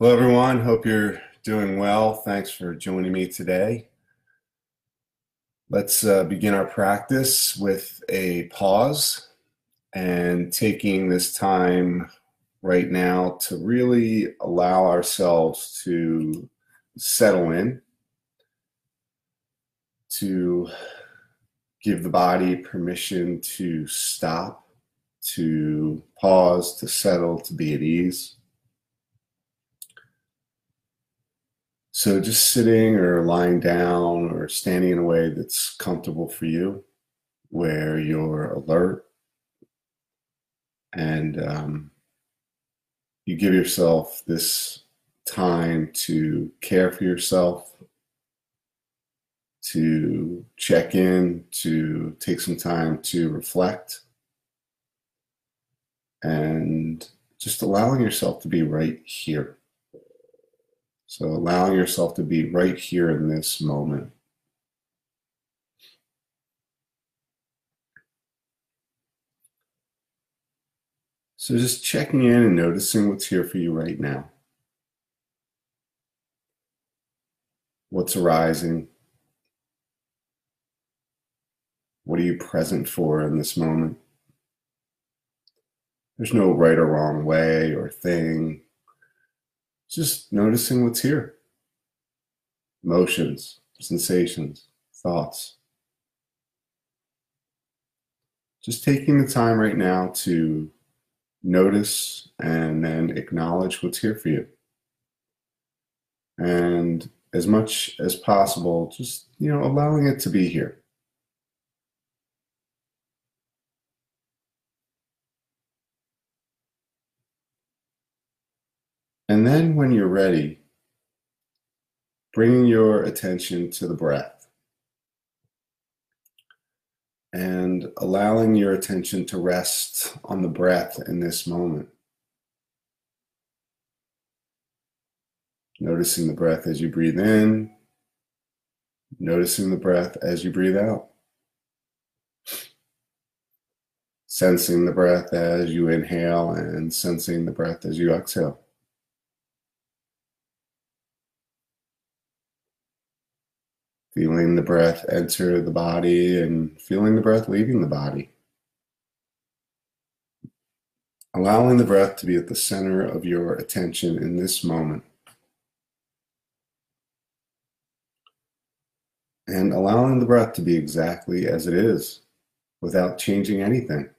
Hello, everyone. Hope you're doing well. Thanks for joining me today. Let's uh, begin our practice with a pause and taking this time right now to really allow ourselves to settle in, to give the body permission to stop, to pause, to settle, to be at ease. So just sitting or lying down or standing in a way that's comfortable for you, where you're alert and um, you give yourself this time to care for yourself, to check in, to take some time to reflect, and just allowing yourself to be right here. So allowing yourself to be right here in this moment. So just checking in and noticing what's here for you right now. What's arising? What are you present for in this moment? There's no right or wrong way or thing just noticing what's here emotions, sensations, thoughts. Just taking the time right now to notice and then acknowledge what's here for you. And as much as possible, just, you know, allowing it to be here. And then when you're ready, bringing your attention to the breath and allowing your attention to rest on the breath in this moment. Noticing the breath as you breathe in, noticing the breath as you breathe out. Sensing the breath as you inhale and sensing the breath as you exhale. Feeling the breath enter the body and feeling the breath leaving the body. Allowing the breath to be at the center of your attention in this moment. And allowing the breath to be exactly as it is without changing anything.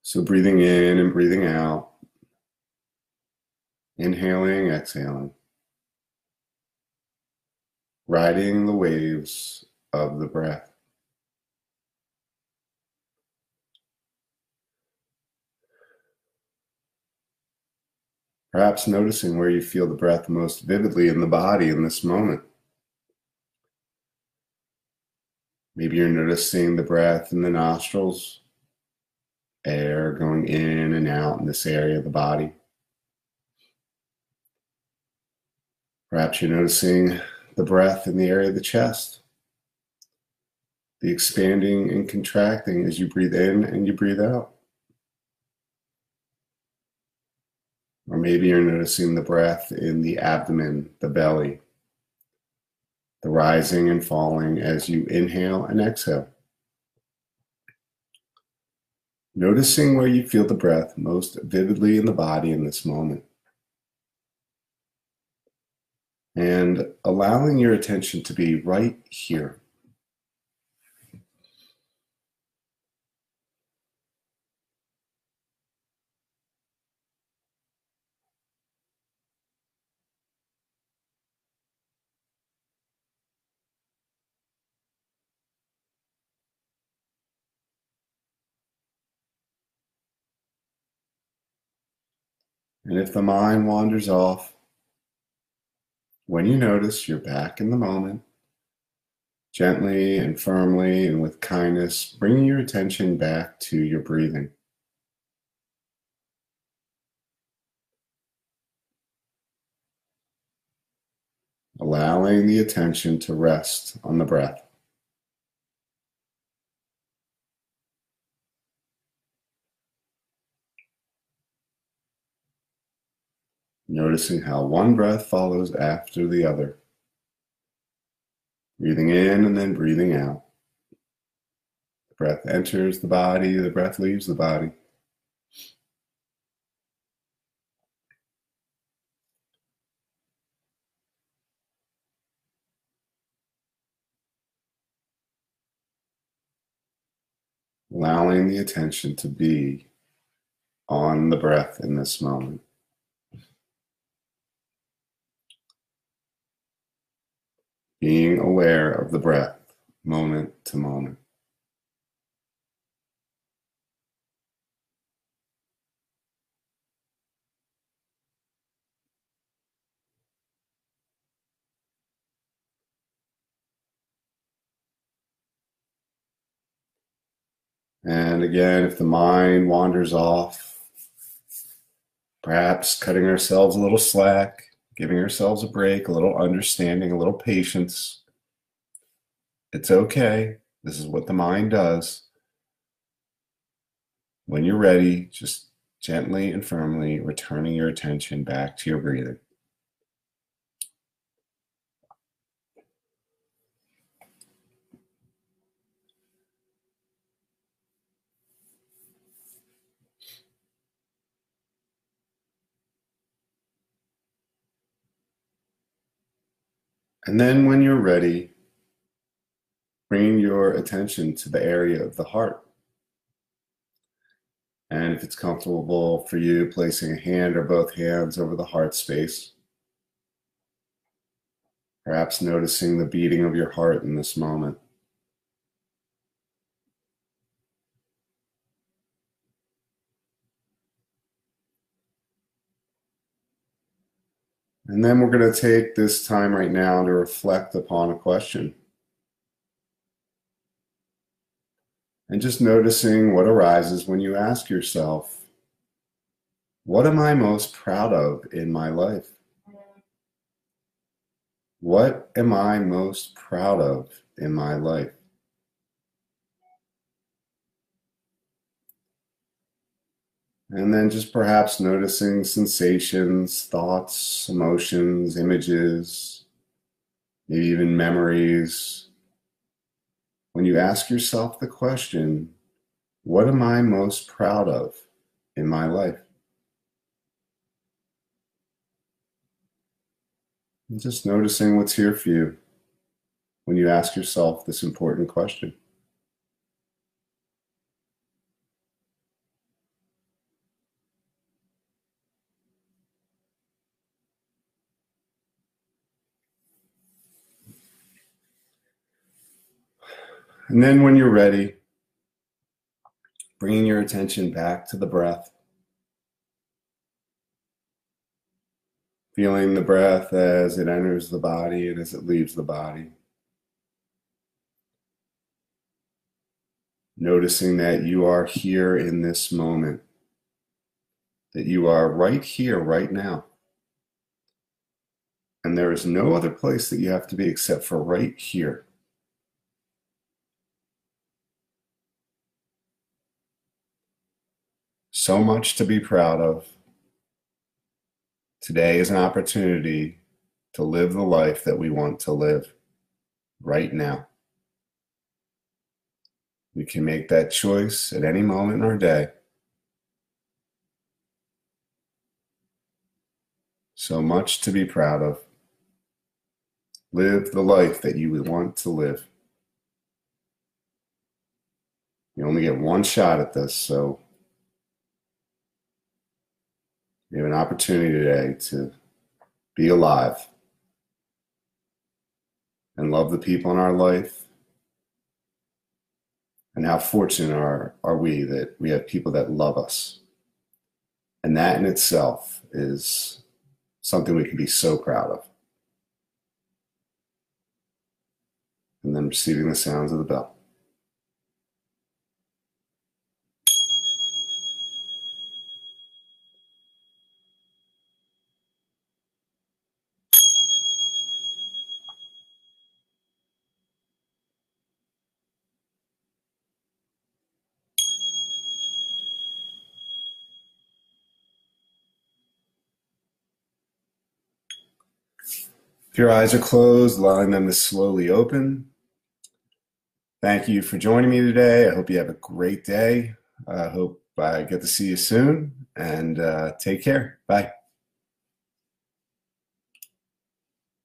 So breathing in and breathing out, inhaling, exhaling riding the waves of the breath. Perhaps noticing where you feel the breath most vividly in the body in this moment. Maybe you're noticing the breath in the nostrils, air going in and out in this area of the body. Perhaps you're noticing the breath in the area of the chest, the expanding and contracting as you breathe in and you breathe out. Or maybe you're noticing the breath in the abdomen, the belly, the rising and falling as you inhale and exhale. Noticing where you feel the breath most vividly in the body in this moment and allowing your attention to be right here. And if the mind wanders off, when you notice you're back in the moment, gently and firmly and with kindness, bringing your attention back to your breathing. Allowing the attention to rest on the breath. Noticing how one breath follows after the other. Breathing in and then breathing out. The breath enters the body, the breath leaves the body. allowing the attention to be on the breath in this moment. Being aware of the breath moment to moment. And again, if the mind wanders off, perhaps cutting ourselves a little slack, giving ourselves a break, a little understanding, a little patience. It's okay. This is what the mind does. When you're ready, just gently and firmly returning your attention back to your breathing. And then when you're ready, bring your attention to the area of the heart. And if it's comfortable for you, placing a hand or both hands over the heart space. Perhaps noticing the beating of your heart in this moment. And then we're going to take this time right now to reflect upon a question. And just noticing what arises when you ask yourself, What am I most proud of in my life? What am I most proud of in my life? And then just perhaps noticing sensations, thoughts, emotions, images, maybe even memories. When you ask yourself the question, what am I most proud of in my life? And just noticing what's here for you when you ask yourself this important question. And then when you're ready, bringing your attention back to the breath. Feeling the breath as it enters the body and as it leaves the body. Noticing that you are here in this moment, that you are right here, right now. And there is no other place that you have to be except for right here. So much to be proud of. Today is an opportunity to live the life that we want to live right now. We can make that choice at any moment in our day. So much to be proud of. Live the life that you want to live. You only get one shot at this, so We have an opportunity today to be alive and love the people in our life. And how fortunate are, are we that we have people that love us. And that in itself is something we can be so proud of. And then receiving the sounds of the bell. If your eyes are closed, allowing them to slowly open. Thank you for joining me today. I hope you have a great day. I hope I get to see you soon and uh, take care. Bye.